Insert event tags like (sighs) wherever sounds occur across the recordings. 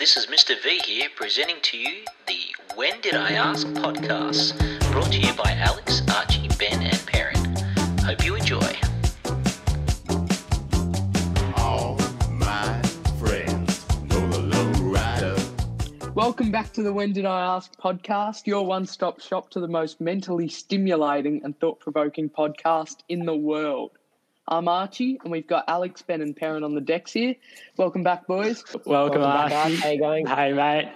This is Mr. V here presenting to you the When Did I Ask podcast, brought to you by Alex, Archie, Ben, and Perrin. Hope you enjoy. All my friends know the low rider. Welcome back to the When Did I Ask podcast, your one stop shop to the most mentally stimulating and thought provoking podcast in the world. I'm Archie, and we've got Alex, Ben, and Perrin on the decks here. Welcome back, boys. Welcome, back, Archie. Arch. How you going? Hey, mate.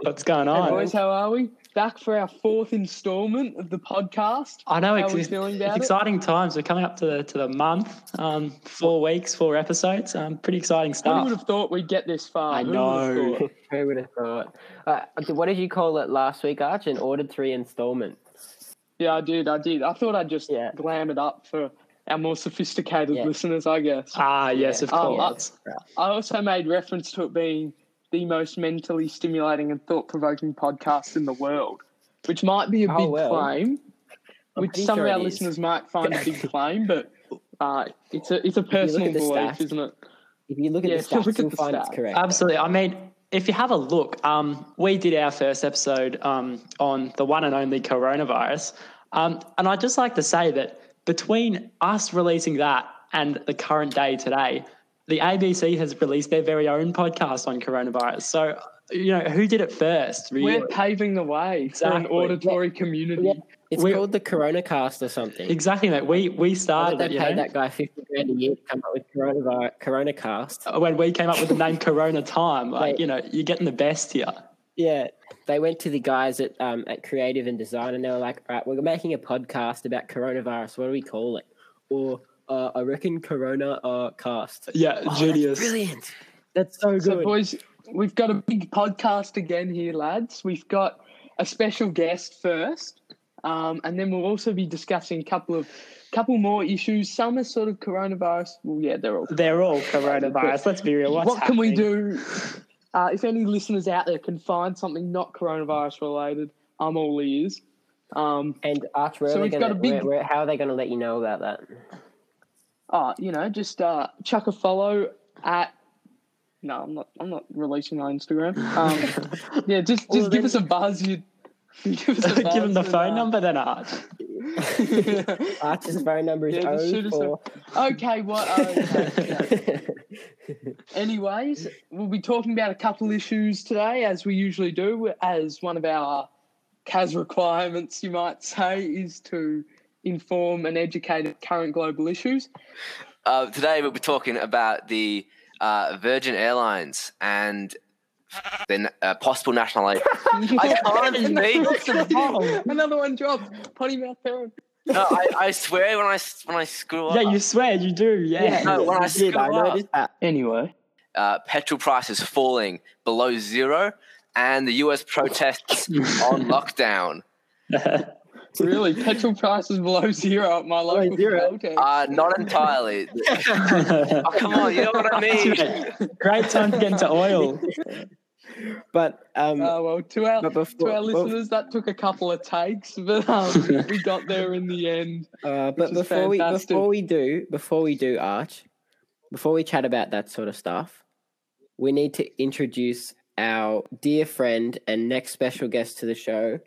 What's going Hey, on? boys, how are we? Back for our fourth installment of the podcast. I know How it's, are we it's, feeling it's it? exciting times. We're coming up to the to the month. Um, four weeks, four episodes. Um, pretty exciting stuff. Who would have thought we'd get this far? I Who would have know. thought? (laughs) Who would have thought? Uh, what did you call it last week, Arch? An ordered three installment. Yeah, I did. I did. I thought I'd just Yeah. glam it up for our more sophisticated Yeah. listeners, I guess. Ah, yes, of Oh, course. I also made reference to it being the most mentally stimulating and thought provoking podcast in the world, which might be a Oh, big well. claim, I'm which some sure of our it is. listeners might find a big (laughs) claim, but uh, it's a it's a personal at belief, stats- isn't it? If you look at Yeah, the if you stats, you'll find stats. it's correct. Absolutely. I mean, if you have a look, um, we did our first episode um, on the one and only coronavirus. Um, and I'd just like to say that between us releasing that and the current day today, the ABC has released their very own podcast on coronavirus. So, you know, who did it first? Really? We're paving the way for an Exactly. auditory community. Yeah. It's we- called the Corona Cast or something. Exactly, mate. We we started they it, you pay know, that guy fifty grand a year to come up with Corona Corona Cast? when we came up with the name (laughs) Corona Time. Like, Wait. you know, you're getting the best here. Yeah, they went to the guys at um, at Creative and Design, and they were like, "All right, we're making a podcast about coronavirus. What do we call it?" Or uh, I reckon Corona uh, Cast. Yeah, Oh, that's genius. brilliant. That's so good. So, boys, we've got a big podcast again here, lads. We've got a special guest first, um, and then we'll also be discussing a couple of couple more issues. Some are sort of coronavirus. Well, yeah, they're all. They're all coronavirus. Let's be real. What's what can we do? Uh, if any listeners out there can find something not coronavirus related, I'm all ears. Um, And Arch, where So we've got gonna, a big- where, where, how are they going to let you know about that? uh, you know, just uh, chuck a follow at. No, I'm not. I'm not releasing on Instagram. Um, (laughs) yeah, just Well, just give then- us a buzz. You (laughs) give us a (laughs) Give them the and, phone uh, number, then Arch. (laughs) Arch's phone number is Yeah, just shoot us a- 04. okay, what? Okay. (laughs) Anyways, we'll be talking about a couple issues today, as we usually do. As one of our CAS requirements, you might say, is to inform and educate current global issues. Uh, today we'll be talking about the uh, Virgin Airlines and the uh, possible nationalisation. (laughs) I can't speak. (laughs) Another one dropped. Potty mouth Perrin. No, I, I swear when I s- when I screw up, Yeah, you swear you do. Yeah. No, when I you did, I up. noticed that. Anyway, uh, petrol prices falling below zero, and the U.S. protests (laughs) on lockdown. really, petrol prices below zero at my local zero? fuel. Uh, not entirely. oh, come on, you know what I mean. Great time to get into oil. But um, Oh well, to our before, to our well, listeners, that took a couple of takes, but um, we (laughs) got there in the end. uh, but before we before we do before we do Arch, before we chat about that sort of stuff, we need to introduce our dear friend and next special guest to the show.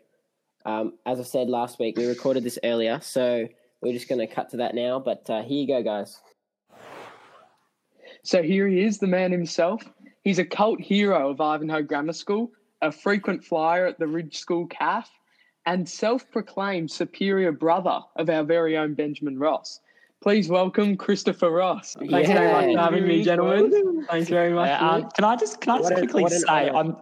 Um, as I said last week, we recorded this earlier, so we're just going to cut to that now. But uh, here you go, guys. So here he is, the man himself. He's a cult hero of Ivanhoe Grammar School, a frequent flyer at the Ridge School CAF, and self-proclaimed superior brother of our very own Benjamin Ross. Please welcome Christopher Ross. Thanks very much for having me, gentlemen. Thanks very much. much, Uh, Luke. can I just can I just What quickly what say. I'm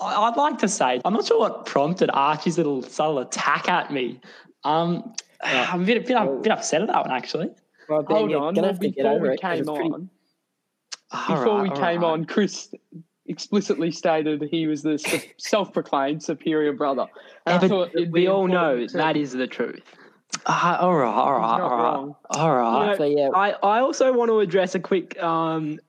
I- I'd like to say I'm not sure what prompted Archie's little subtle attack at me. Um, (sighs) I'm a bit, a bit, a bit upset at that one actually. Well, Hold on, gonna well, get before over we came it's pretty- on, All before right, we came right. on, Chris explicitly stated he was the (laughs) self-proclaimed superior brother. And I thought we all know to- that is the truth. Uh, all right, all right, all right, wrong. all right. So yeah, I, I also want to address a quick um,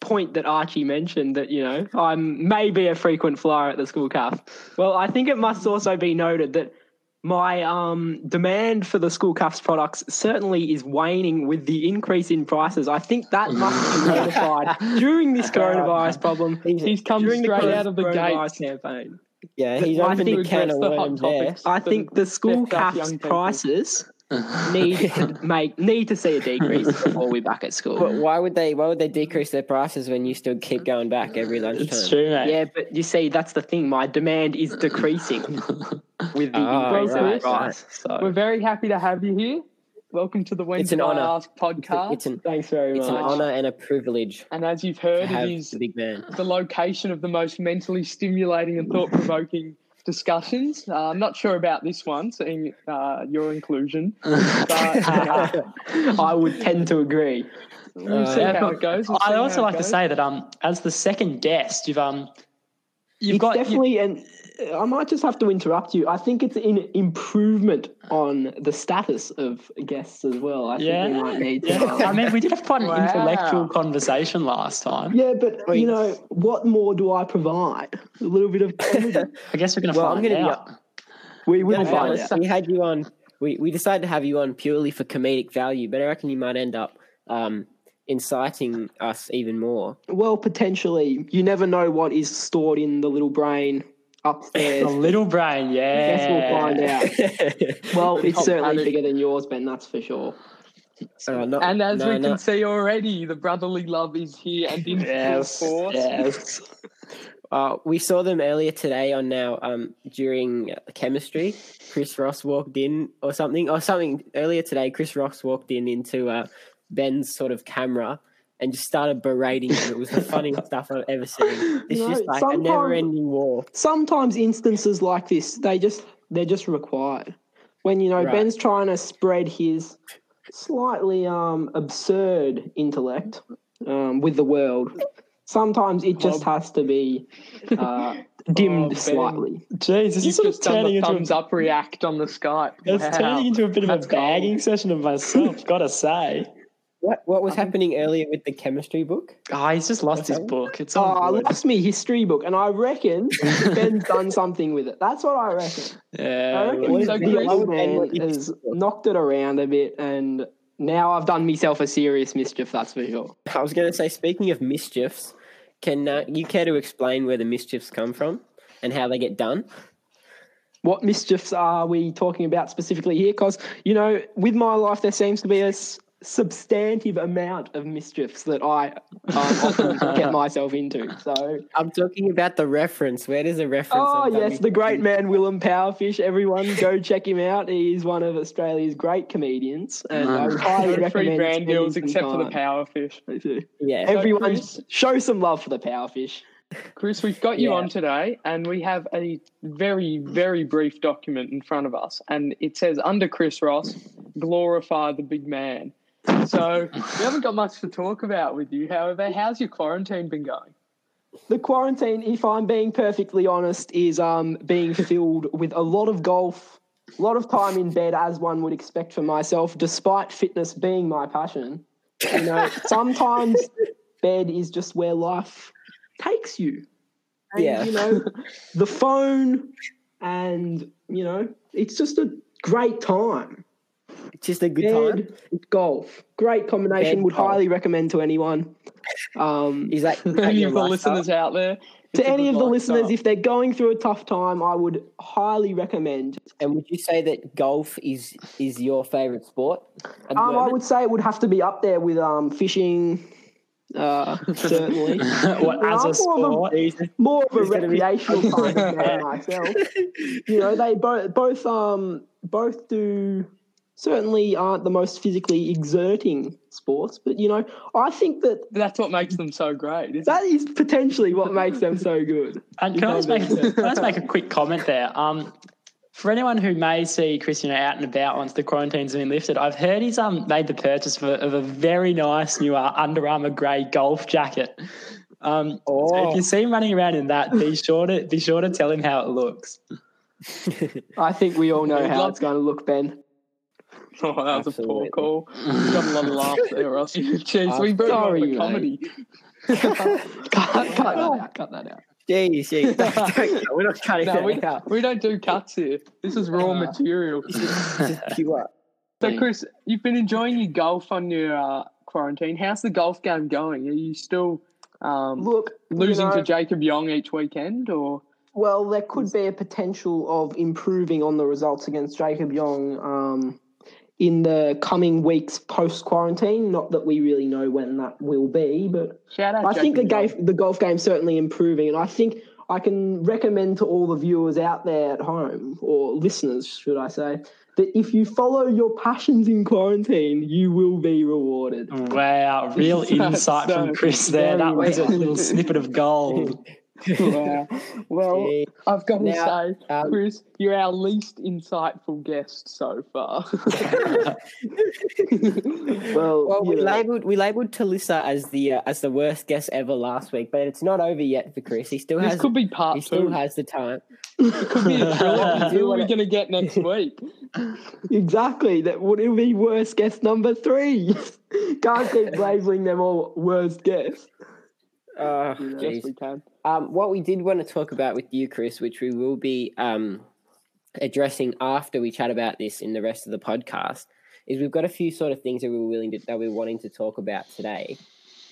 point that Archie mentioned that, you know, I'm maybe a frequent flyer at the school calf. Well, I think it must also be noted that my um, demand for the school cuffs products certainly is waning with the increase in prices. I think that must be (laughs) rectified during this coronavirus problem. He's come straight the out of the coronavirus gates. campaign. Yeah, he's I opened a think can that's of the worms there. I think the school stepped up cuffs people. prices (laughs) need to make need to see a decrease before we're back at school. But why would they? Why would they decrease their prices when you still keep going back every lunchtime? It's true, mate. Yeah, but you see, that's the thing. My demand is decreasing with the (laughs) Ah, increase in right, price. We're very happy to have you here. Welcome to the When It's Did an honour. Ask It's, a- podcast. it's an thanks very it's an honor and a privilege and as you've heard, it is the big man. the location of the most mentally stimulating and thought provoking discussions. Uh, I'm not sure about this one, seeing uh, your inclusion. (laughs) But uh, (laughs) I would tend to agree. we'll see Uh, how it goes. We'll I'd also it like to say that um, as the second guest, you've um, you've it's got you- definitely, and I might just have to interrupt you. I think it's an improvement on the status of guests as well. I yeah, think we might need to. yeah. I mean, we did have quite an Wow. intellectual conversation last time. yeah, but Wait. you know, what more do I provide? A little bit of. (laughs) I guess we're gonna Well, I'm find gonna be out. we will Yeah, find let's- out. we had you on. We, we decided to have you on purely for comedic value, but I reckon you might end up um, inciting us even more. Well, potentially. You never know what is stored in the little brain upstairs. A little brain, (laughs) yeah. Guess we'll find out. (laughs) Well, it's certainly panic. bigger than yours, Ben. That's for sure. Not- And as no, we no. can see already, the brotherly love is here and in full Yes, force. yes. (laughs) Uh, we saw them earlier today on now um, during chemistry. Chris Ross walked in or something or something earlier today. Chris Ross walked in into uh, Ben's sort of camera and just started berating him. It was the funniest stuff I've ever seen. It's You just like a never-ending war. Sometimes instances like this, they just they're just required. When you know Right. Ben's trying to spread his slightly um absurd intellect um, with the world. Sometimes it just has to be uh, (laughs) dimmed Oh, slightly. Jeez, this is You've sort of just done turning the into thumbs a, up react on the Skype. it's Wow. turning into a bit of a That's gold. bagging session of myself. Gotta say. What what was um, happening earlier with the chemistry book? Oh, he's just lost his book. It's Oh, all I good. lost me history book, and I reckon (laughs) Ben's done something with it. That's what I reckon. Yeah, I Yeah. reckon what is the Chris? old Ben, man has knocked it around a bit, and now I've done myself a serious mischief. That's for sure. I was going to say, speaking of mischiefs, can uh, you care to explain where the mischiefs come from and how they get done? What mischiefs are we talking about specifically here? Because you know, with my life, there seems to be a s- substantive amount of mischiefs that I um, often (laughs) get myself into. So, I'm talking about the reference. Where does the reference? oh yes, the great man Willem Powerfish. Everyone, go (laughs) check him out. He is one of Australia's great comedians, and I would highly No free recommend brand spending deals some except for the time. Powerfish. Yeah. Everyone, Chris- show some love for the Powerfish. Chris, we've got you Yeah. on today, and we have a very, very brief document in front of us, and it says under Chris Ross, glorify the big man. So we haven't got much to talk about with you. However, how's your quarantine been going? The quarantine, if I'm being perfectly honest, is um being filled with a lot of golf, a lot of time in bed, as one would expect for myself, despite fitness being my passion. You know, (laughs) sometimes bed is just where life takes you. And, Yeah. You know, the phone, and you know, it's just a great time. It's just a good time. Golf, great combination. Bed, would golf. highly recommend to anyone. Um, (laughs) Is that, is that Any of the lifestyle? listeners out there? to it's a any of the listeners, lifestyle. if they're going through a tough time, I would highly recommend. And would you say that golf is is your favorite sport? Um, I would say it would have to be up there with um, fishing, uh, (laughs) certainly. (laughs) what, as a I'm more of a- sport? More of a It's be- recreational kind of man myself. You know, they both both um both do certainly aren't the most physically exerting sports, but you know, I think that That's what makes them so great. Isn't that is potentially what makes them so good. And can I, just make, can I just make a quick comment there? Um, for anyone who may see Christian out and about once the quarantine's been lifted, I've heard he's um made the purchase of a, of a very nice new uh, Under Armour grey golf jacket. Um, so if you see him running around in that, be sure to be sure to tell him how it looks. I think we all know how it's going to look, Ben. (laughs) Oh, that was Absolutely. a poor call. We Got a lot of laughs (laughs) there, Ross. Jeez, (laughs) we brought sorry, on mate. the comedy. cut, cut that out. Cut that out. Jeez, jeez. Don't- don't- We're not cutting No, that we, out. we don't do cuts here. This is raw material. This is pure. So, Chris, you've been enjoying your golf on your uh, quarantine. How's the golf game going? Are you still um, Look, you losing know, to Jacob Young each weekend, or Well, there could be a potential of improving on the results against Jacob Young um, in the coming weeks post quarantine. Not that we really know when that will be, but shout out? I think the Jacob Young. game, the golf game's certainly improving, and I think I can recommend to all the viewers out there at home or listeners, should I say, that if you follow your passions in quarantine, you will be rewarded. Wow, real (laughs) That's insight from Chris there. That was a little snippet of gold. (laughs) Wow. Well, (laughs) Jeez. I've got to Now, say, um, Chris, you're our least insightful guest so far. (laughs) Well, (laughs) Well, we know, labeled we labeled Talissa as the uh, as the worst guest ever last week, but it's not over yet for Chris. He still this has could be part he two. still has the time. could be a thriller. Who are we going to get next week? exactly. That would it be worst guest number three? Can't keep labeling them all worst guest. Oh, yes, we can. Um, what we did want to talk about with you, Chris, which we will be um, addressing after we chat about this in the rest of the podcast, is we've got a few sort of things that we were willing to that we're wanting to talk about today,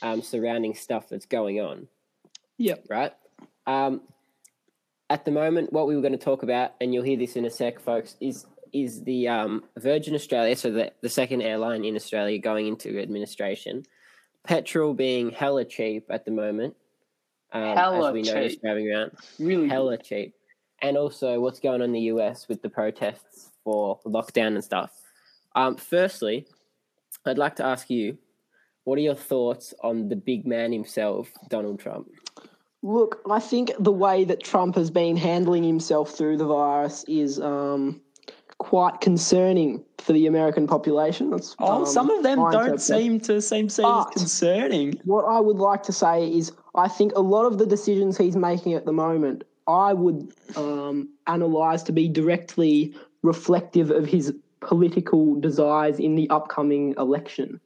um, surrounding stuff that's going on. Yep. Right. Um, at the moment, what we were going to talk about, and you'll hear this in a sec, folks, is is the um, Virgin Australia, so the, the second airline in Australia going into administration. Petrol being hella cheap at the moment. Um, Hella as we know, cheap. driving around Really hella cheap. And also, what's going on in the US with the protests for lockdown and stuff. Um, firstly, I'd like to ask you, what are your thoughts on the big man himself, Donald Trump? Look, I think the way that Trump has been handling himself through the virus is um, quite concerning for the American population. That's, Oh, um, some of them don't interpretation. seem to seem seem But- concerning. What I would like to say is, I think a lot of the decisions he's making at the moment, I would um, analyze to be directly reflective of his political desires in the upcoming election.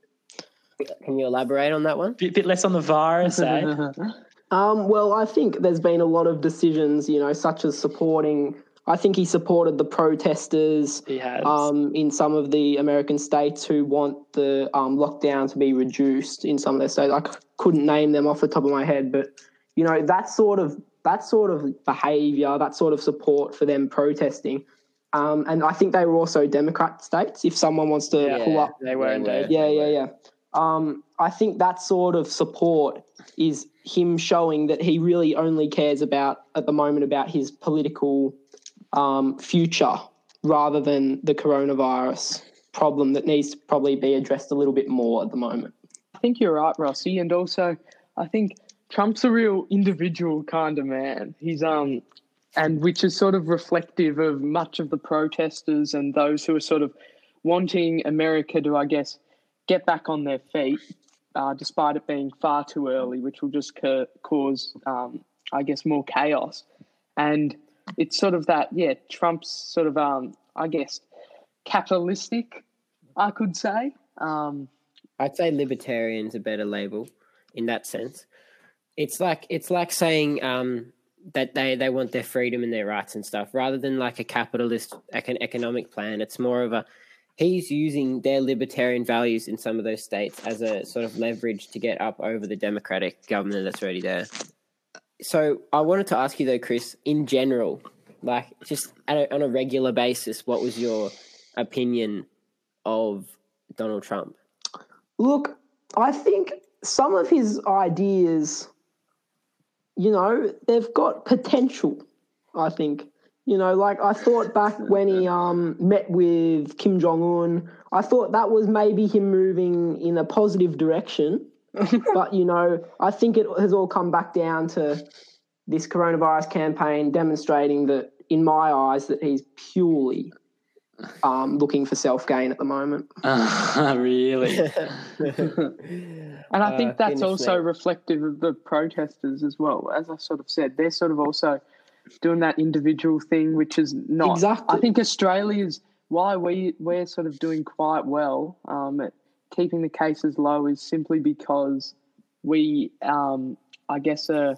Can you elaborate on that one? Bit, bit less on the virus, eh? (laughs) Um, well, I think there's been a lot of decisions, you know, such as supporting. I think he supported the protesters He has. um, in some of the American states who want the um, lockdown to be reduced in some of their states. I c- couldn't name them off the top of my head, but you know that sort of that sort of behaviour, that sort of support for them protesting. Um, and I think they were also Democrat states. If someone wants to Yeah. pull up they were indeed. yeah, yeah, yeah. Um, I think that sort of support is him showing that he really only cares about at the moment about his political um, future rather than the coronavirus problem that needs to probably be addressed a little bit more at the moment. I think you're right, Rossy, and also I think Trump's a real individual kind of man. He's um, and which is sort of reflective of much of the protesters and those who are sort of wanting America to, I guess, get back on their feet, uh, despite it being far too early, which will just ca- cause, um, I guess, more chaos. And it's sort of that, yeah, Trump's sort of, um, I guess, capitalistic, I could say. Um, I'd say libertarian's a better label in that sense. It's like it's like saying um, that they, they want their freedom and their rights and stuff, rather than like a capitalist econ- economic plan. It's more of a he's using their libertarian values in some of those states as a sort of leverage to get up over the democratic government that's already there. So I wanted to ask you though, Chris, in general, like just a, on a regular basis, what was your opinion of Donald Trump? Look, I think some of his ideas, you know, they've got potential. I think, you know, like I thought back when he um, met with Kim Jong Un, I thought that was maybe him moving in a positive direction. But you know, I think it has all come back down to this coronavirus campaign demonstrating that, in my eyes, that he's purely um, looking for self gain at the moment. (laughs) really? (laughs) And I Uh, think that's goodness also reflective of the protesters as well. As I sort of said, they're sort of also doing that individual thing, which is not. Exactly. I think Australia's why we we're sort of doing quite well um, at keeping the cases low is simply because we, um, I guess, are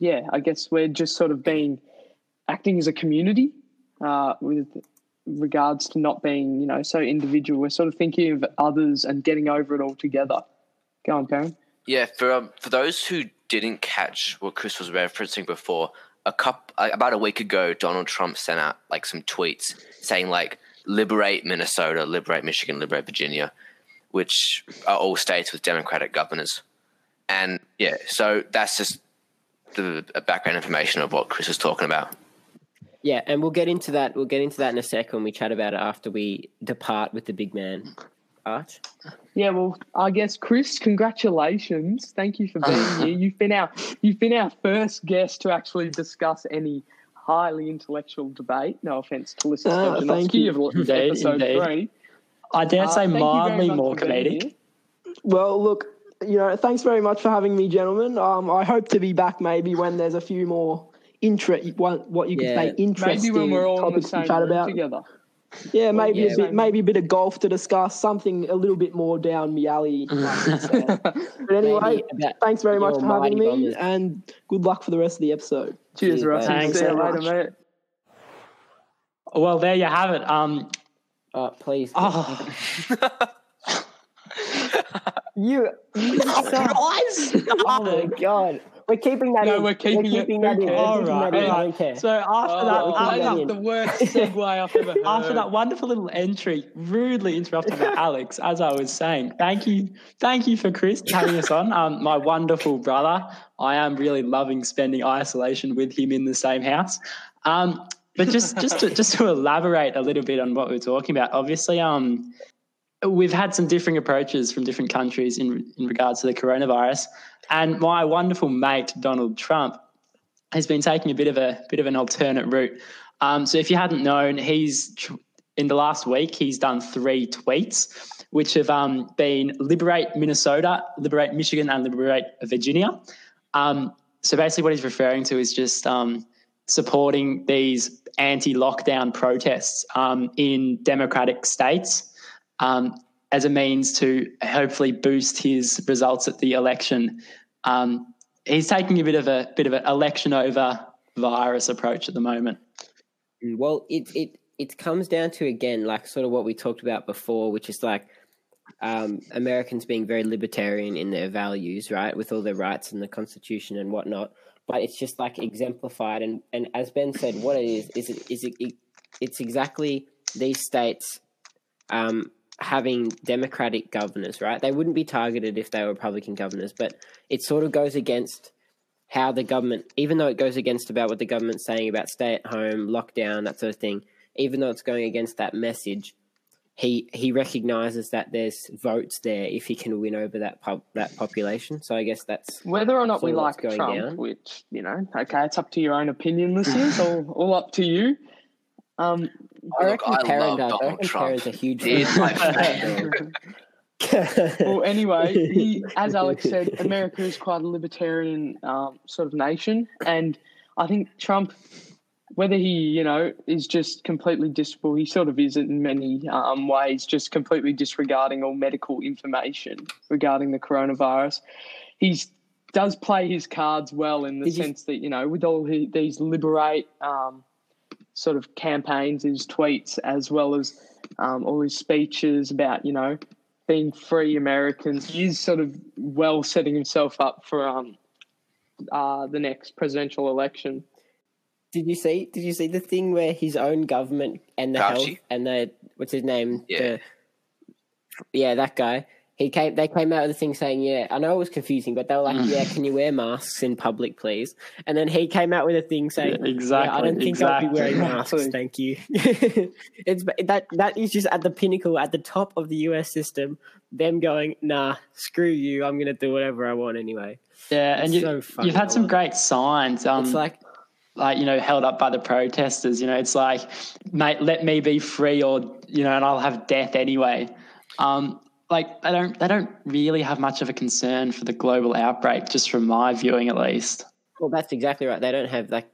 yeah, I guess we're just sort of being acting as a community uh, with regards to not being, you know, so individual. We're sort of thinking of others and getting over it all together. Go on, Karen. Yeah, for um, for those who didn't catch what Chris was referencing before, a cup about a week ago, Donald Trump sent out like some tweets saying like "liberate Minnesota, liberate Michigan, liberate Virginia," which are all states with Democratic governors. And yeah, so that's just the background information of what Chris is talking about. Yeah, and we'll get into that. We'll get into that in a sec when we chat about it after we depart with the big man. Arch. Yeah, well, I guess Chris, congratulations. Thank you for being (laughs) here. You've been our you've been our first guest to actually discuss any highly intellectual debate. No offense to listeners. Ah, thank you. You've (laughs) episode indeed. three. I dare Uh, say thank mildly more comedic. Well, look, you know, thanks very much for having me, gentlemen. Um, I hope to be back maybe when there's a few more inter what, what you could Yeah. say interesting Maybe when we're all topics to chat about. together. Yeah, maybe yeah. a bit, maybe a bit of golf to discuss, something a little bit more down my alley. like (laughs) you but anyway, thanks very much for having me, Bombers. and good luck for the rest of the episode. Cheers, Cheers, Russ. mate. Thanks See you so later, much. mate. Well, there you have it. Um, Oh, please. oh, (laughs) You, you (laughs) guys. oh my god. We're keeping that No, in. we're keeping it. that Who in. cares? We're keeping right, that in. all I don't care. So after Oh, that, we can I after, in. the worst (laughs) segue I've ever (laughs) heard. after that wonderful little entry, rudely interrupted by (laughs) Alex, as I was saying, thank you, thank you for Chris having us on. Um, my wonderful brother. I am really loving spending isolation with him in the same house. Um, but just just to, just to elaborate a little bit on what we we're talking about, obviously, um, we've had some differing approaches from different countries in in regards to the coronavirus, and my wonderful mate Donald Trump has been taking a bit of a bit of an alternate route. Um, so if you hadn't known, he's in the last week he's done three tweets, which have um, been liberate Minnesota, liberate Michigan, and liberate Virginia. Um, so basically, what he's referring to is just um, supporting these anti-lockdown protests um, in democratic states um, as a means to hopefully boost his results at the election. Um, he's taking a bit of a bit of an election over virus approach at the moment. Mm, Well, it it it comes down to again, like sort of what we talked about before, which is like um, Americans being very libertarian in their values, right, with all their rights and the Constitution and whatnot. But it's just like exemplified, and and as Ben said, what it is is it is it, it it's exactly these states um, having democratic governors, right? They wouldn't be targeted if they were Republican governors, but it sort of goes against how the government, even though it goes against about what the government's saying about stay at home, lockdown, that sort of thing, even though it's going against that message, he he recognizes that there's votes there if he can win over that pub, that population. So I guess that's Whether or not we sort of what's like Trump, down. which you know, okay, it's up to your own opinion, listeners. (laughs) all, all up to you. Um, I Look, reckon I Perrin love does. I Donald reckon Trump. Perrin's a huge He is my (laughs) fan. (laughs) well, anyway, he, (laughs) as Alex said, America is quite a libertarian um, sort of nation, and I think Trump, whether he you know is just completely dis, well, he sort of is in many um, ways, just completely disregarding all medical information regarding the coronavirus. He's does play his cards well in the Did you- sense that you know with all he, these liberate um, sort of campaigns, his tweets, as well as um, all his speeches about you know being free Americans. He is sort of well setting himself up for um, uh, the next presidential election. Did you see? Did you see the thing where his own government and the Fauci? health and the what's his name? Yeah. The, yeah, that guy. He came. They came out with a thing saying, "Yeah, I know it was confusing, but they were like, Mm. yeah, can you wear masks in public, please?" And then he came out with a thing saying, Yeah, exactly, "Yeah, I don't think I'll be wearing (laughs) masks, thank you." (laughs) it's that that is just at the pinnacle, at the top of the U.S. system. Them going, "Nah, screw you. I'm going to do whatever I want anyway." Yeah, and you, so you've had some great signs. Um, it's like like you know held up by the protesters you know it's like mate let me be free or you know and i'll have death anyway um like they don't they don't really have much of a concern for the global outbreak just from my viewing at least Well, that's exactly right. They don't have like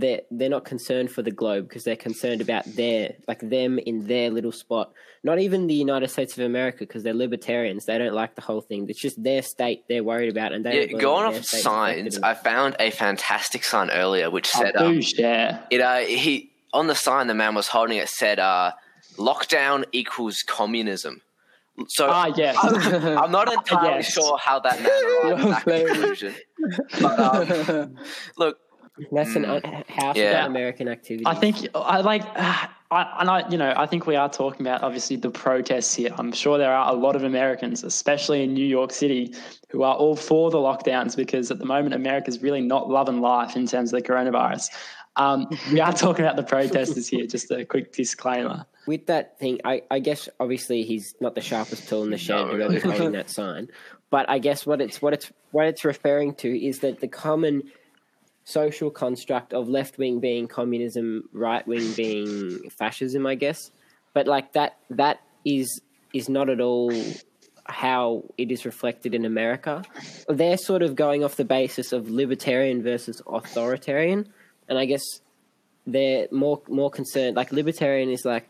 they're they're not concerned for the globe because they're concerned about their like them in their little spot. Not even the United States of America because they're libertarians. They don't like the whole thing. It's just their state they're worried about, and they Yeah, don't going off state's signs. I found a fantastic sign earlier which Oh, said um, boosh, yeah. it. Uh, he on the sign the man was holding it said uh, "lockdown equals communism." So Ah, yes. I'm not (laughs) entirely Yes. sure how that man (laughs) arrived at that conclusion. But um, (laughs) look, That's an Mm. un- house Yeah. of American activity. I think I like, (sighs) I, and I, you know, I think we are talking about obviously the protests here. I'm sure there are a lot of Americans, especially in New York City, who are all for the lockdowns because at the moment America's really not loving life in terms of the coronavirus. Um, we are talking about the protesters here. Just a quick disclaimer. with that thing, I, I guess obviously he's not the sharpest tool in the shed No, whoever's really. (laughs) holding that sign. But I guess what it's what it's what it's referring to is that the common social construct of left wing being communism, right wing being fascism, I guess. But like that that is is not at all how it is reflected in America. They're sort of going off the basis of libertarian versus authoritarian, and I guess they're more more concerned. Like libertarian is like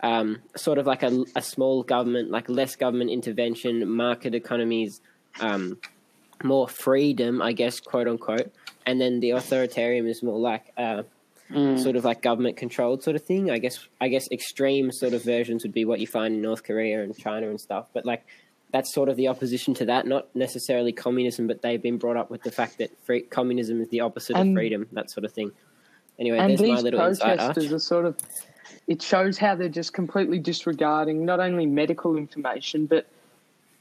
um, sort of like a, a small government, like less government intervention, market economies, um, more freedom, I guess, quote unquote. And then the authoritarian is more like uh, sort of like government controlled sort of thing. I guess I guess extreme sort of versions would be what you find in North Korea and China and stuff. But like that's sort of the opposition to that, not necessarily communism, but they've been brought up with the fact that free, communism is the opposite And- of freedom, that sort of thing. Anyway, and there's my these little protesters are sort of it shows how they're just completely disregarding not only medical information but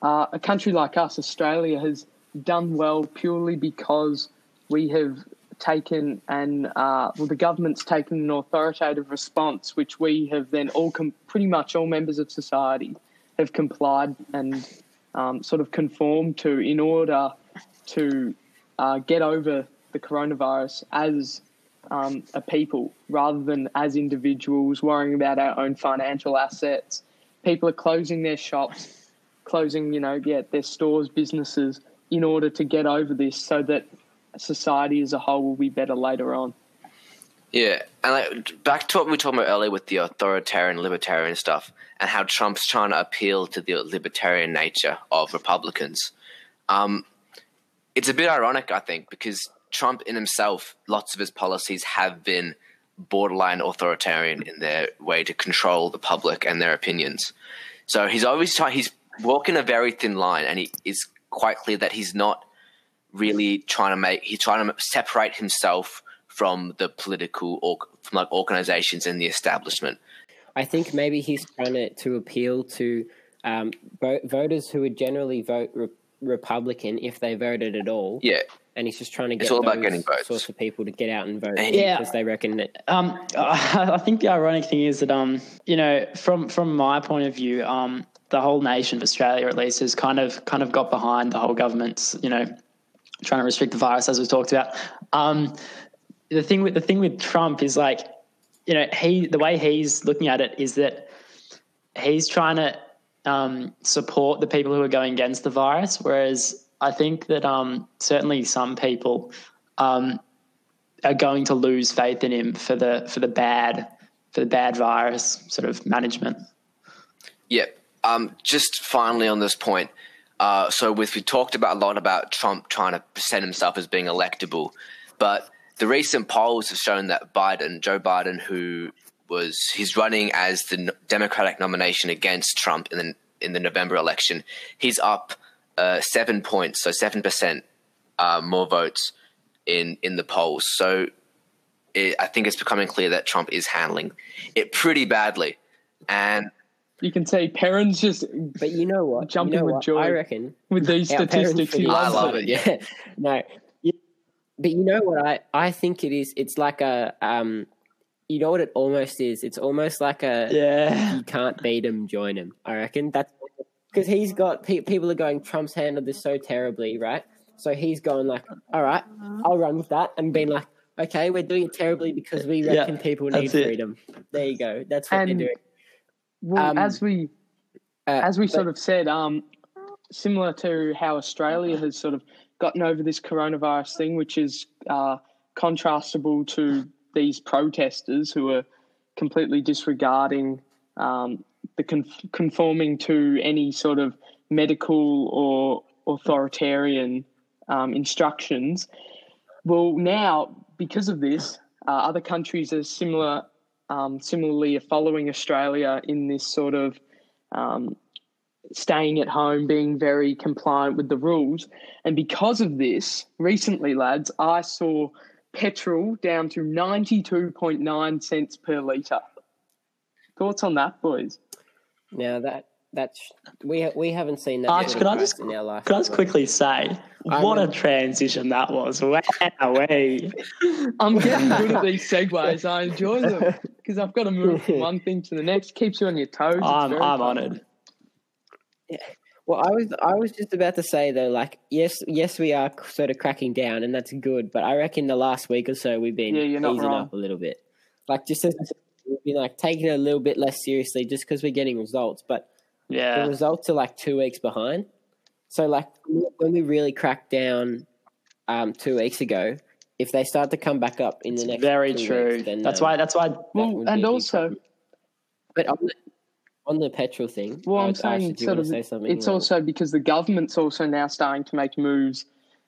uh, a country like us australia has done well purely because we have taken and uh, well the government's taken an authoritative response which we have then all com- pretty much all members of society have complied and um, sort of conform to in order to uh, get over the coronavirus as um, a people rather than as individuals worrying about our own financial assets. People are closing their shops, closing, you know, yeah, their stores, businesses in order to get over this so that society as a whole will be better later on. Yeah, and like, back to what we were talking about earlier with the authoritarian, libertarian stuff, and how Trump's trying to appeal to the libertarian nature of Republicans. Um, it's a bit ironic, I think, because Trump in himself, lots of his policies have been borderline authoritarian in their way to control the public and their opinions. So he's always trying. He's walking a very thin line, and he is quite clear that he's not really trying to make. He's trying to separate himself from the political or from like organizations and the establishment. I think maybe he's trying to, to appeal to um, vo- voters who would generally vote re- Republican if they voted at all. Yeah, And he's just trying to get It's all about those getting votes. sorts of people to get out and vote Yeah. because they reckon that Um, (laughs) I think the ironic thing is that, um, you know, from from my point of view, um, the whole nation of Australia, at least, has kind of kind of got behind the whole government's, you know, trying to restrict the virus, as we've talked about. Um, the thing with the thing with Trump is like, you know, he the way he's looking at it is that he's trying to um, support the people who are going against the virus, whereas I think that um, certainly some people um, are going to lose faith in him for the for the bad for the bad virus sort of management. Yep. Um, just finally on this point, uh, so with we talked about a lot about Trump trying to present himself as being electable, but the recent polls have shown that Biden, Joe Biden, who was he's running as the Democratic nomination against Trump in the in the November election, he's up uh, seven points, so seven percent uh, more votes in in the polls. So it, I think it's becoming clear that Trump is handling it pretty badly, and You can see Perrin's just But you know what? Jumping you know with what? joy. I reckon with these statistics. pretty He I love it. it. Yeah, (laughs) no. You- But you know what I, I think it is? It's like a um, you know what it almost is? It's almost like a Yeah. you can't beat him, join him. I reckon that's because he's got pe- people are going. Trump's handled this so terribly, right? So he's going like, all right, I'll run with that, and being like, okay, we're doing it terribly because we Yeah, reckon people need freedom. There you go. That's what And- they're doing. Well, Um, as we Uh, as we but- sort of said, um, similar to how Australia has sort of gotten over this coronavirus thing, which is uh, contrastable to these protesters who are completely disregarding um, the conf- conforming to any sort of medical or authoritarian um, instructions. Well, now because of this, uh, other countries are similar, um, similarly are following Australia in this sort of um, staying at home, being very compliant with the rules. And because of this, recently, lads, I saw petrol down to 92.9 cents per litre. Thoughts on that, boys? Now that that's we ha- we haven't seen that Arch, could I just in our life. could I just quickly say I what a transition that was? Wow, (laughs) eh? I'm getting good at these segues. I enjoy them because I've got to move from (laughs) one thing to the next. Keeps you on your toes. It's I'm I'm fun. Honoured. Well, I was I was just about to say though, like yes, yes, we are sort of cracking down, and that's good. But I reckon the last week or so we've been Yeah, easing wrong. up a little bit. Like just as we've been like taking it a little bit less seriously, just because we're getting results. But yeah, the results are like two weeks behind. So like when we really cracked down um, two weeks ago, if they start to come back up in the next very true. weeks, then that's um, why. That's why. that Well, and also. But on the, on the petrol thing, well, I'm saying sort of, say it's also because the government's also now starting to make moves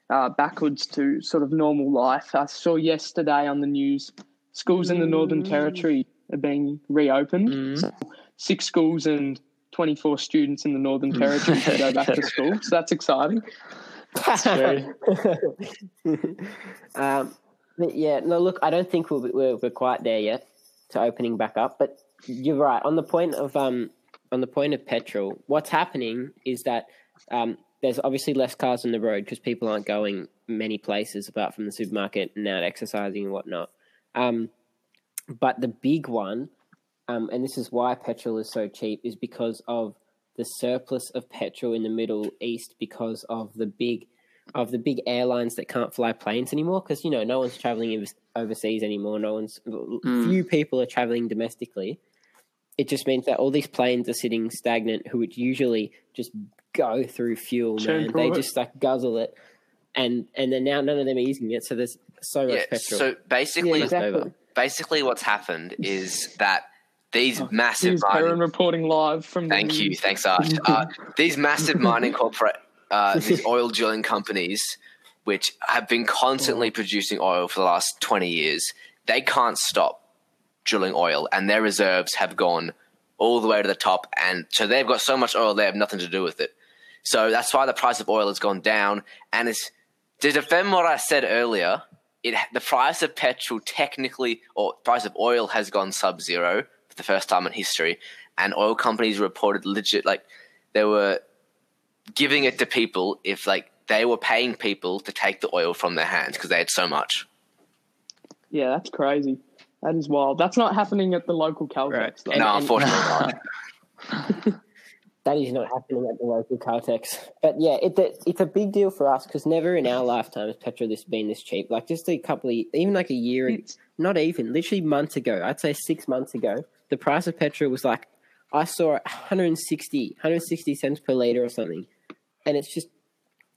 uh, backwards to sort of normal life. I saw yesterday on the news schools in the Northern Territory are being reopened. Mm. So six schools and 24 students in the Northern Territory can go back to (laughs) school. So that's exciting. That's true. (laughs) um, yeah, no, look, I don't think we're, we're we're quite there yet to opening back up. But you're right on the point of um on the point of petrol. What's happening is that um there's obviously less cars on the road because people aren't going many places apart from the supermarket and out exercising and whatnot. Um, but the big one, um, and this is why petrol is so cheap, is because of the surplus of petrol in the Middle East because of the big of the big airlines that can't fly planes anymore because you know no one's traveling overseas anymore no one's few people are traveling domestically it just means that all these planes are sitting stagnant who would usually just go through fuel Churn man through they it. just like guzzle it and and then now none of them are using it so there's so much Yeah. petrol So basically, Yeah, exactly. basically, what's happened is that these Here's massive Perrin mining. reporting live from the Thank you, thanks, Arch. (laughs) Uh, these massive mining (laughs) corporate, uh, these oil drilling companies, which have been constantly producing oil for the last twenty years, they can't stop drilling oil, and their reserves have gone all the way to the top, and so they've got so much oil they have nothing to do with it. So that's why the price of oil has gone down, and it's to defend what I said earlier. It the price of petrol technically, or price of oil has gone sub-zero for the first time in history, and oil companies reported legit like they were giving it to people if like they were paying people to take the oil from their hands because they had so much. Yeah, that's crazy. That is wild. That's not happening at the local Caltex. Right. though. No, and- unfortunately. (laughs) that is not happening at the local Caltex. But yeah, it, it, it's a big deal for us because never in our lifetime has petrol this been this cheap. Like just a couple of, even like a year, It's- not even, literally months ago, I'd say six months ago, the price of petrol was like, I saw it 160, 160 cents per litre or something. And it's just,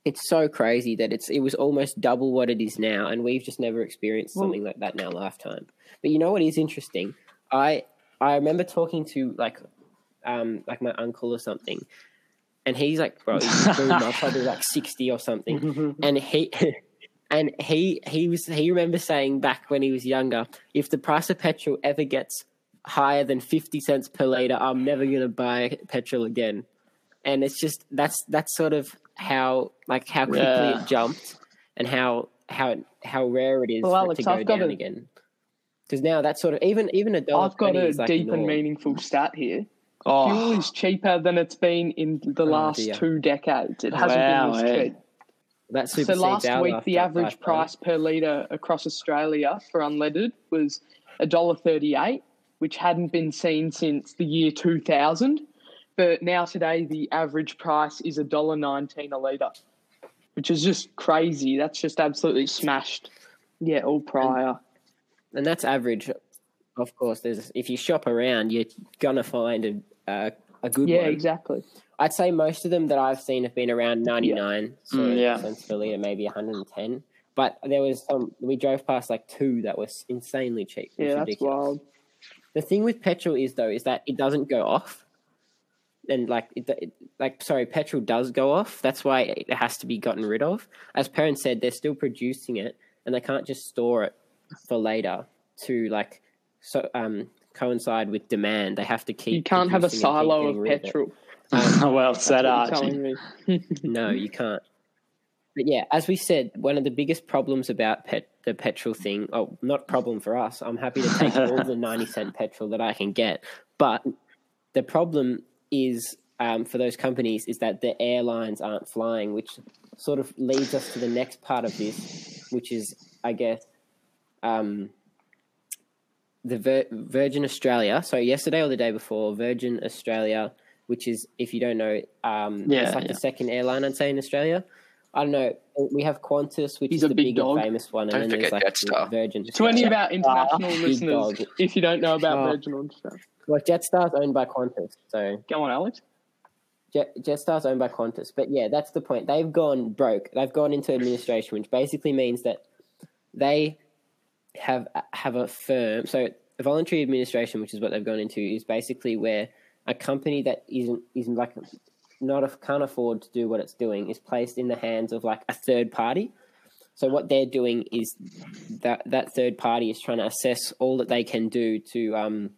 it's so crazy that it's it was almost double what it is now, and we've just never experienced something like that in our lifetime. But you know what is interesting? I I remember talking to like um like my uncle or something, and he's like, bro, he's (laughs) probably like sixty or something, (laughs) and he. And he he was he remembers saying back when he was younger, if the price of petrol ever gets higher than fifty cents per liter, I'm never gonna buy petrol again. And it's just that's that's sort of how like how quickly Yeah. it jumped and how how how rare it is Well, Alex, it to go I've got down a- again. Because now that's sort of even even a dollar I've got a like deep the and meaningful stat here. Oh, Fuel is cheaper than it's been in the last dear. two decades. It hasn't Wow, been this eh? cheap. That So last week, life the average five times. price per litre across Australia for unleaded was $1.38, which hadn't been seen since the year 2000. But now today, the average price is $1.19 a litre, which is just crazy. That's just absolutely smashed. Yeah, all prior. and that's average. Of course, there's if you shop around, you're gonna find a, a a good Yeah, one. exactly. I'd say most of them that I've seen have been around 99 so Mm, yeah. cents per litre, maybe 110. But there was some, we drove past like two that was insanely cheap. Yeah, that's ridiculous. wild. The thing with petrol is though is that it doesn't go off, and like it, it, like sorry, petrol does go off. That's why it has to be gotten rid of. As Perrin said, they're still producing it, and they can't just store it for later to like so um coincide with demand. They have to keep. You can't have a producing and keep silo of rid it. petrol. (laughs) well said, That's what Archie. you're telling me. (laughs) No, you can't. But yeah, as we said, one of the biggest problems about pet the petrol thing, oh, not problem for us. I'm happy to take all the (laughs) 90 cent petrol that I can get. But the problem is um, for those companies is that the airlines aren't flying, which sort of leads us to the next part of this, which is, I guess, um, the Vir- Virgin Australia. So yesterday or the day before, Virgin Australia, which is, if you don't know, um, Yeah, it's like yeah. the second airline I'd say in Australia. I don't know. We have Qantas, which He's is a the big big, dog. and famous one, Don't and then there's forget like Jetstar. Virgin. To any of our Big international listeners, if you don't know about Oh. Virgin and Well, Jetstar's owned by Qantas, so go on, Alex. Jet, Jetstar's owned by Qantas. But yeah, that's the point. They've gone broke. They've gone into administration, which basically means that they have have a firm. So voluntary administration, which is what they've gone into, is basically where a company that isn't isn't like not a, can't afford to do what it's doing is placed in the hands of like a third party. So what they're doing is that that third party is trying to assess all that they can do to um,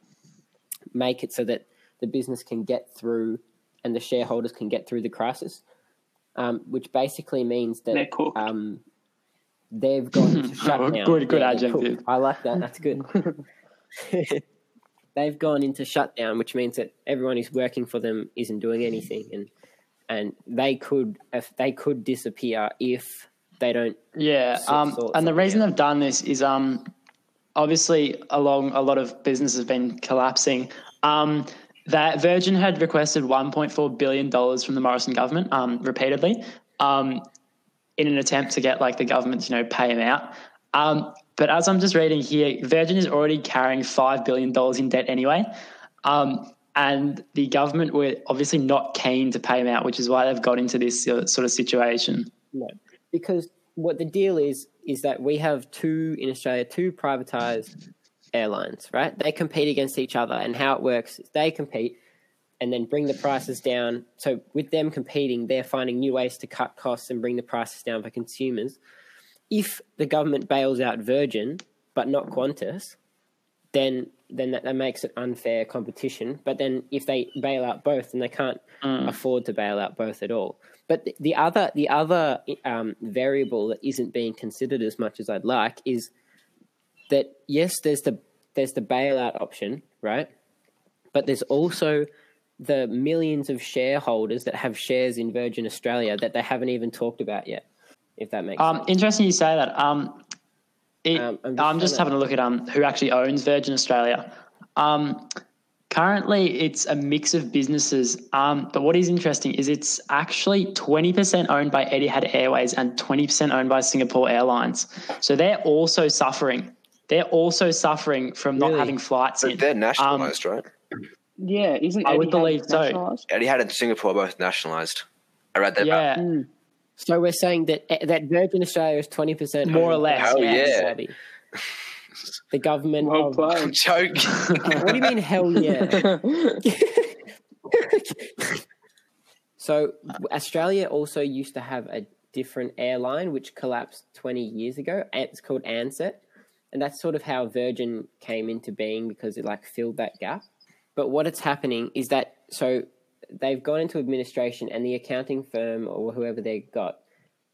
make it so that the business can get through and the shareholders can get through the crisis, um, which basically means that they're um, they've gone into (laughs) shutdown. Good- good they're adjective. I like that. That's good. (laughs) they've gone into shutdown, which means that everyone who's working for them isn't doing anything, and and they could if they could disappear if they don't. Yeah, um, and the reason out. they've done this is um, obviously along a lot of businesses have been collapsing. Um, that Virgin had requested 1.4 billion dollars from the Morrison government um, repeatedly um, in an attempt to get like the government to you know pay them out. Um, but as I'm just reading here, Virgin is already carrying five billion dollars in debt anyway. Um, and the government were obviously not keen to pay them out, which is why they've got into this uh, sort of situation. No, because what the deal is is that we have two in Australia, two privatized airlines, right? They compete against each other, and how it works is they compete and then bring the prices down. So with them competing, they're finding new ways to cut costs and bring the prices down for consumers. If the government bails out Virgin but not Qantas, then then that, that makes it unfair competition. But then if they bail out both, then they can't mm. afford to bail out both at all. But the, the other the other um, variable that isn't being considered as much as I'd like is that yes, there's the there's the bailout option, right? But there's also the millions of shareholders that have shares in Virgin Australia that they haven't even talked about yet. If that makes Um, sense. interesting you say that. Um, it, Um, I'm I'm just, just to- having a look at um, who actually owns Virgin Australia. Um, currently, it's a mix of businesses. Um, but what is interesting is it's actually 20% owned by Etihad Airways and 20% owned by Singapore Airlines. So they're also suffering. They're also suffering from not having flights But in. they're nationalized, right? Yeah, isn't I would Etihad believe so. nationalised? Etihad and Singapore are both nationalized. I read that. yeah. Mm. So we're saying that that Virgin Australia is twenty percent More or less, Hell yeah. The government. Well of, played. (laughs) I'm (laughs) what do you mean? Hell yeah. (laughs) So Australia also used to have a different airline which collapsed 20 years ago. It's called Ansett, and that's sort of how Virgin came into being because it like filled that gap. But what it's happening is that so they've gone into administration, and the accounting firm or whoever they got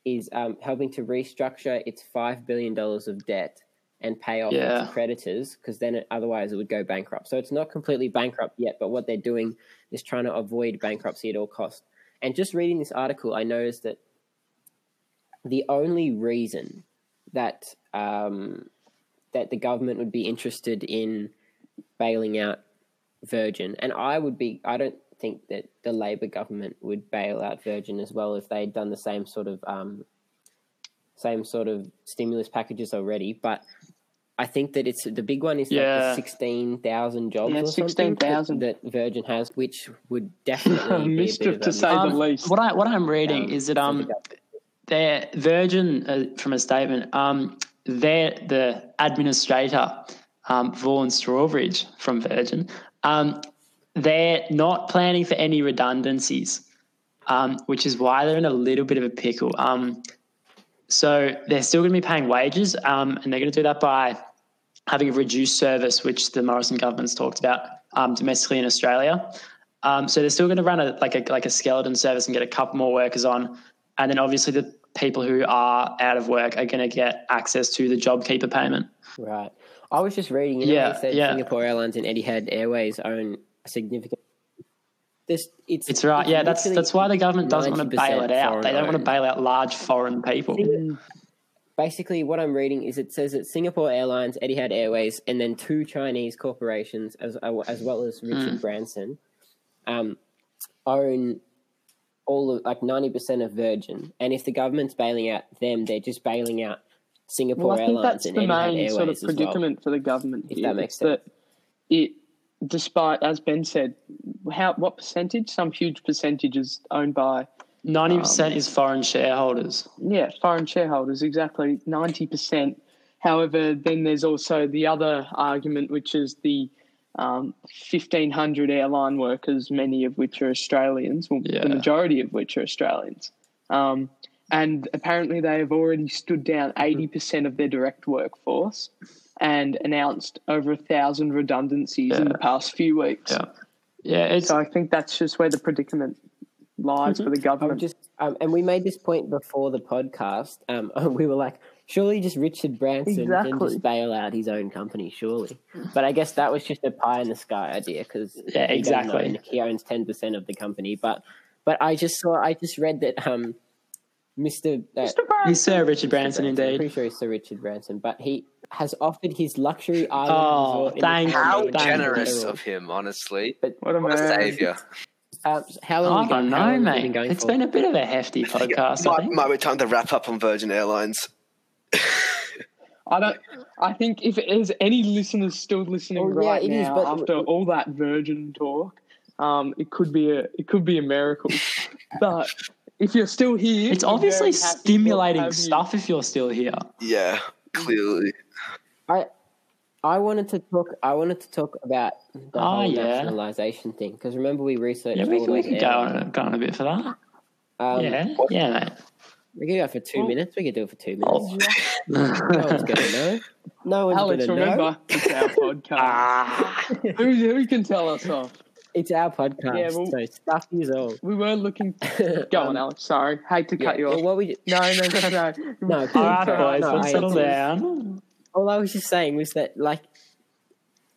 is um, helping to restructure its five billion dollars of debt and pay off Yeah. its creditors because then it, otherwise it would go bankrupt. So it's not completely bankrupt yet, but what they're doing is trying to avoid bankruptcy at all costs. And just reading this article, I noticed that the only reason that um, that the government would be interested in bailing out Virgin, and I would be, I don't think that the Labor government would bail out Virgin as well if they'd done the same sort of um, same sort of stimulus packages already. But I think that it's the big one is like Yeah. the sixteen thousand jobs Yeah, or something 16,000. that Virgin has, which would (laughs) definitely be a bit Mischief to say miss the Um, least. What I what I'm reading Um, is that um government. their Virgin uh, from a statement um they're the administrator um Vaughan Strawbridge from Virgin um they're not planning for any redundancies um which is why they're in a little bit of a pickle um so they're still going to be paying wages um and they're going to do that by having a reduced service which the Morrison government's talked about um domestically in Australia um, so they're still going to run a like a like a skeleton service and get a couple more workers on, and then obviously the people who are out of work are going to get access to the JobKeeper payment. Right. I was just reading. You know, Yeah, said yeah. Singapore Airlines and Etihad Airways own a significant. This it's It's right, yeah. That's that's why the government doesn't want to bail it out. They don't want to bail out large foreign people. Basically, what I'm reading is it says that Singapore Airlines, Etihad Airways, and then two Chinese corporations, as as well as Richard Hmm. Branson, um, own all of like ninety percent of Virgin. And if the government's bailing out them, they're just bailing out Singapore Well, I think Airlines that's and the Etihad main Airways sort of as well. predicament for the government. If that makes It's that it, despite as Ben said, how what percentage? Some huge percentage is owned by Ninety percent is foreign shareholders. yeah foreign shareholders. Exactly ninety percent. However, then there's also the other argument, which is the um, 1,500 airline workers, many of which are Australians, well, Yeah. the majority of which are Australians. Um, and apparently, they have already stood down 80% of their direct workforce and announced over a thousand redundancies in the past few weeks. Yeah, yeah. So I think that's just where the predicament lies for the government. just um, and we made this point before the podcast. Um, (laughs) we were like, surely just Richard Branson can just bail out his own company, surely. But I guess that was just a pie in the sky idea because Yeah, exactly. he owns ten percent of the company. But but I just saw I just read that um, Mr. Uh, he's Sir Richard Branson, indeed. I'm indeed. pretty sure he's Sir Richard Branson, but he has offered his luxury island Oh, resort. in the thank Caribbean How generous of him, honestly. what a What a man. savior. Uh, how long? I have you don't got- how long know, been mate. going It's for? been a bit of a hefty podcast. I Might, might be time to wrap up on Virgin Airlines. I don't. I think if there's any listeners still listening Oh, right it is, now but- after all that Virgin talk, um, it could be a it could be a miracle. (laughs) but if you're still here, It's obviously very happy to stimulating have you. stuff if you're still here. Yeah, clearly. I I wanted to talk. I wanted to talk about the Oh, whole yeah. nationalisation thing because remember we researched Yeah, we, all we those could go on, a- go on a bit for that. Um, yeah, yeah, mate. we could go for two Well- minutes. We could do it for two Oh. minutes. (laughs) No one's gonna know. No one's Alex, gonna know. remember, it's our (laughs) podcast. Ah, who, who can tell us off? It's our podcast. Yeah, well- so stuff is all. We were looking. (laughs) Go on, Alex. Sorry, hate to yeah, cut you well, off. what we No, no, no, no. No, all right, No, boys, no, let's I- settle down. All I was just saying was that like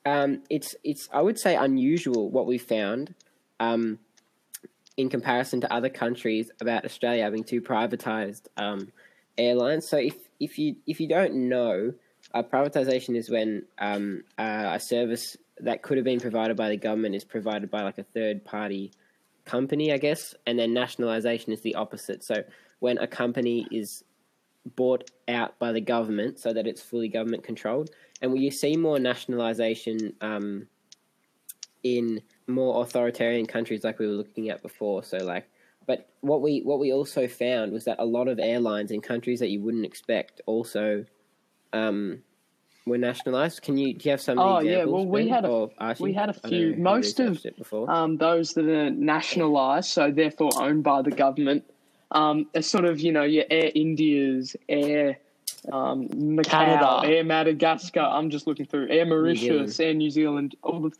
um it's it's I would say unusual what we found um in comparison to other countries about Australia having two privatized um airlines. So if if you if you don't know, uh, privatization is when um uh, a service that could have been provided by the government is provided by like a third party company, I guess, and then nationalization is the opposite. So when a company is bought out by the government so that it's fully government controlled. And you see more nationalisation um, in more authoritarian countries like we were looking at before. So like, but what we what we also found was that a lot of airlines in countries that you wouldn't expect also um, were nationalised. Can you do you have some? Oh, yeah, well, we had a- Archie? we had a few. Most of, um, those that are nationalised, so therefore owned by the government, um, are sort of you know your Air India's, Air um, Macau, Canada. Air Madagascar. I'm just looking through Air Mauritius, Zealand. Air New Zealand. All the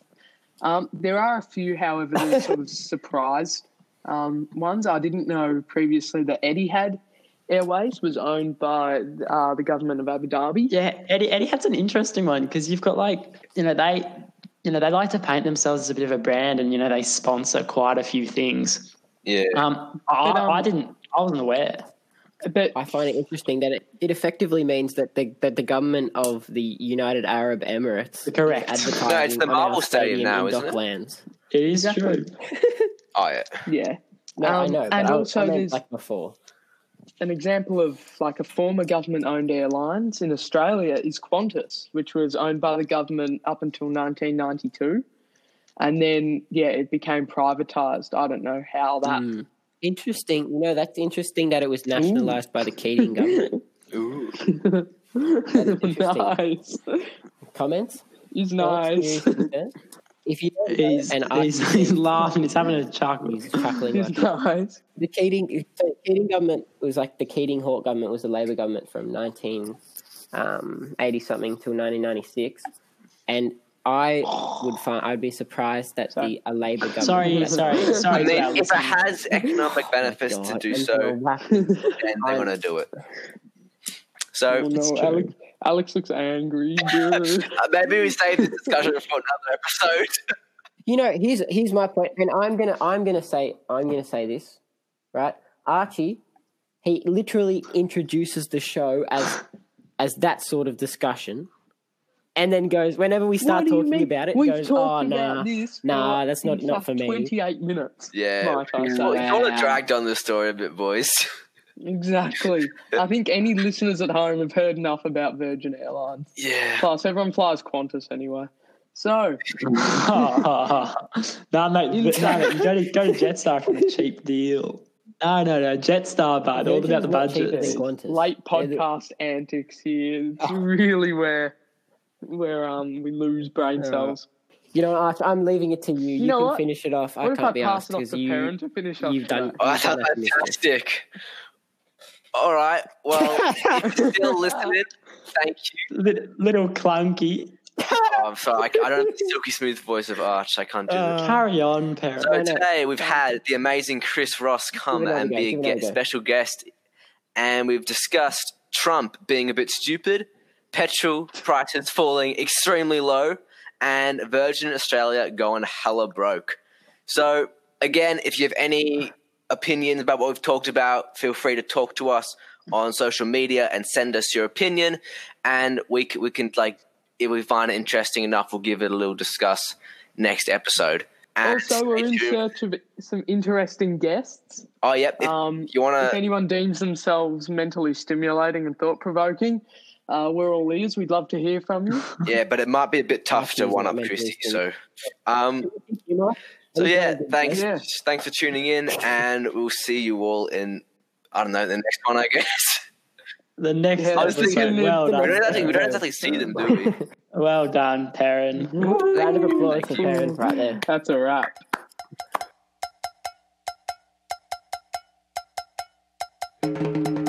um, there are a few, however, that are sort of (laughs) surprised um, ones. I didn't know previously that Etihad Airways was owned by uh, the government of Abu Dhabi. Yeah, Eddie, Etihad an interesting one because you've got like, you know, they, you know, they like to paint themselves as a bit of a brand, and you know, they sponsor quite a few things. Yeah. Um, I, But, um, I didn't, I wasn't aware. But I find it interesting that it, it effectively means that the that the government of the United Arab Emirates Correct. is No, it's the on our Marvel Stadium now, in isn't it? Docklands. It is Exactly. true. (laughs) Oh, yeah. yeah, No, I Um, know, but and I, also I there's- like before. an example of like a former government-owned airlines in Australia is Qantas, which was owned by the government up until 1992, and then yeah, it became privatized. I don't know how that. Mm. Interesting. You know, that's interesting that it was nationalized by the Keating government. (laughs) Ooh. nice. Comments? He's Thoughts, nice. If you don't know, He's, and I, he's, (laughs) he's laughing. He's having a chuckle. he's chuckling He's like nice. the Keating, so Keating government was like the Keating Hawke government was the Labor government from 1980 um, something till 1996, and I would (sighs) find I'd be surprised that the a Labor government. Sorry, sorry, sorry. I mean, if it has economic benefits Oh to do and so, then they're going to do it. So Oh, no, Alex, Alex looks angry. (laughs) uh, maybe we save the discussion for another episode. (laughs) You know, here's here's my point, and I'm gonna I'm gonna say I'm gonna say this, right? Archie, he literally introduces the show as as that sort of discussion, and then goes whenever we start What do you talking mean? about it, We've goes, oh talked nah, about this nah, that's not in not fact, for me. 28 minutes. Yeah, Mike, I you say. sort Wow. of dragged on the story a bit, boys. Exactly. I think any listeners at home have heard enough about Virgin Airlines. Yeah. Plus, everyone flies Qantas anyway. So, (laughs) no, mate, but, no, mate, you go to, go to Jetstar for the cheap deal. No, no, no, Jetstar, bud. All about the Virgin's not cheaper Qantas. late They're the- podcast antics here. It's Oh. really where where um we lose brain cells. You know, Arch, I'm leaving it to you. You, know can what? finish it off. I What if I can't be pass asked it off because to you Perrin to finish up? you've done. today? Oh, you've that's done that for me. fantastic. All right. Well, (laughs) if you're still listening, thank you. Little, little clunky. Oh, I'm sorry. I, I don't have the silky smooth voice of Arch. I can't do Uh, it. Carry on, Perrin. So no, no. today we've had the amazing Chris Ross come Give it another and go, be a give it ge- another go. special guest, and we've discussed Trump being a bit stupid, petrol prices falling extremely low, and Virgin Australia going hella broke. So again, if you have any opinions about what we've talked about, feel free to talk to us on social media and send us your opinion, and we c- we can like if we find it interesting enough, we'll give it a little discuss next episode. And Also, we're in tuned. search of some interesting guests. Oh, yep. If Um, you want to, if anyone deems themselves mentally stimulating and thought provoking, uh, we're all ears. We'd love to hear from you. (laughs) yeah, but it might be a bit tough to one up Christy. So, um, You know? so yeah, thanks, Yeah. thanks for tuning in, and we'll see you all in, I don't know, the next one, I guess. (laughs) The next Yeah, I was episode. thinking- well we done. don't actually, we don't actually see them, do we? (laughs) Well done, Perrin. Round of applause for Perrin right there. That's a wrap. Thank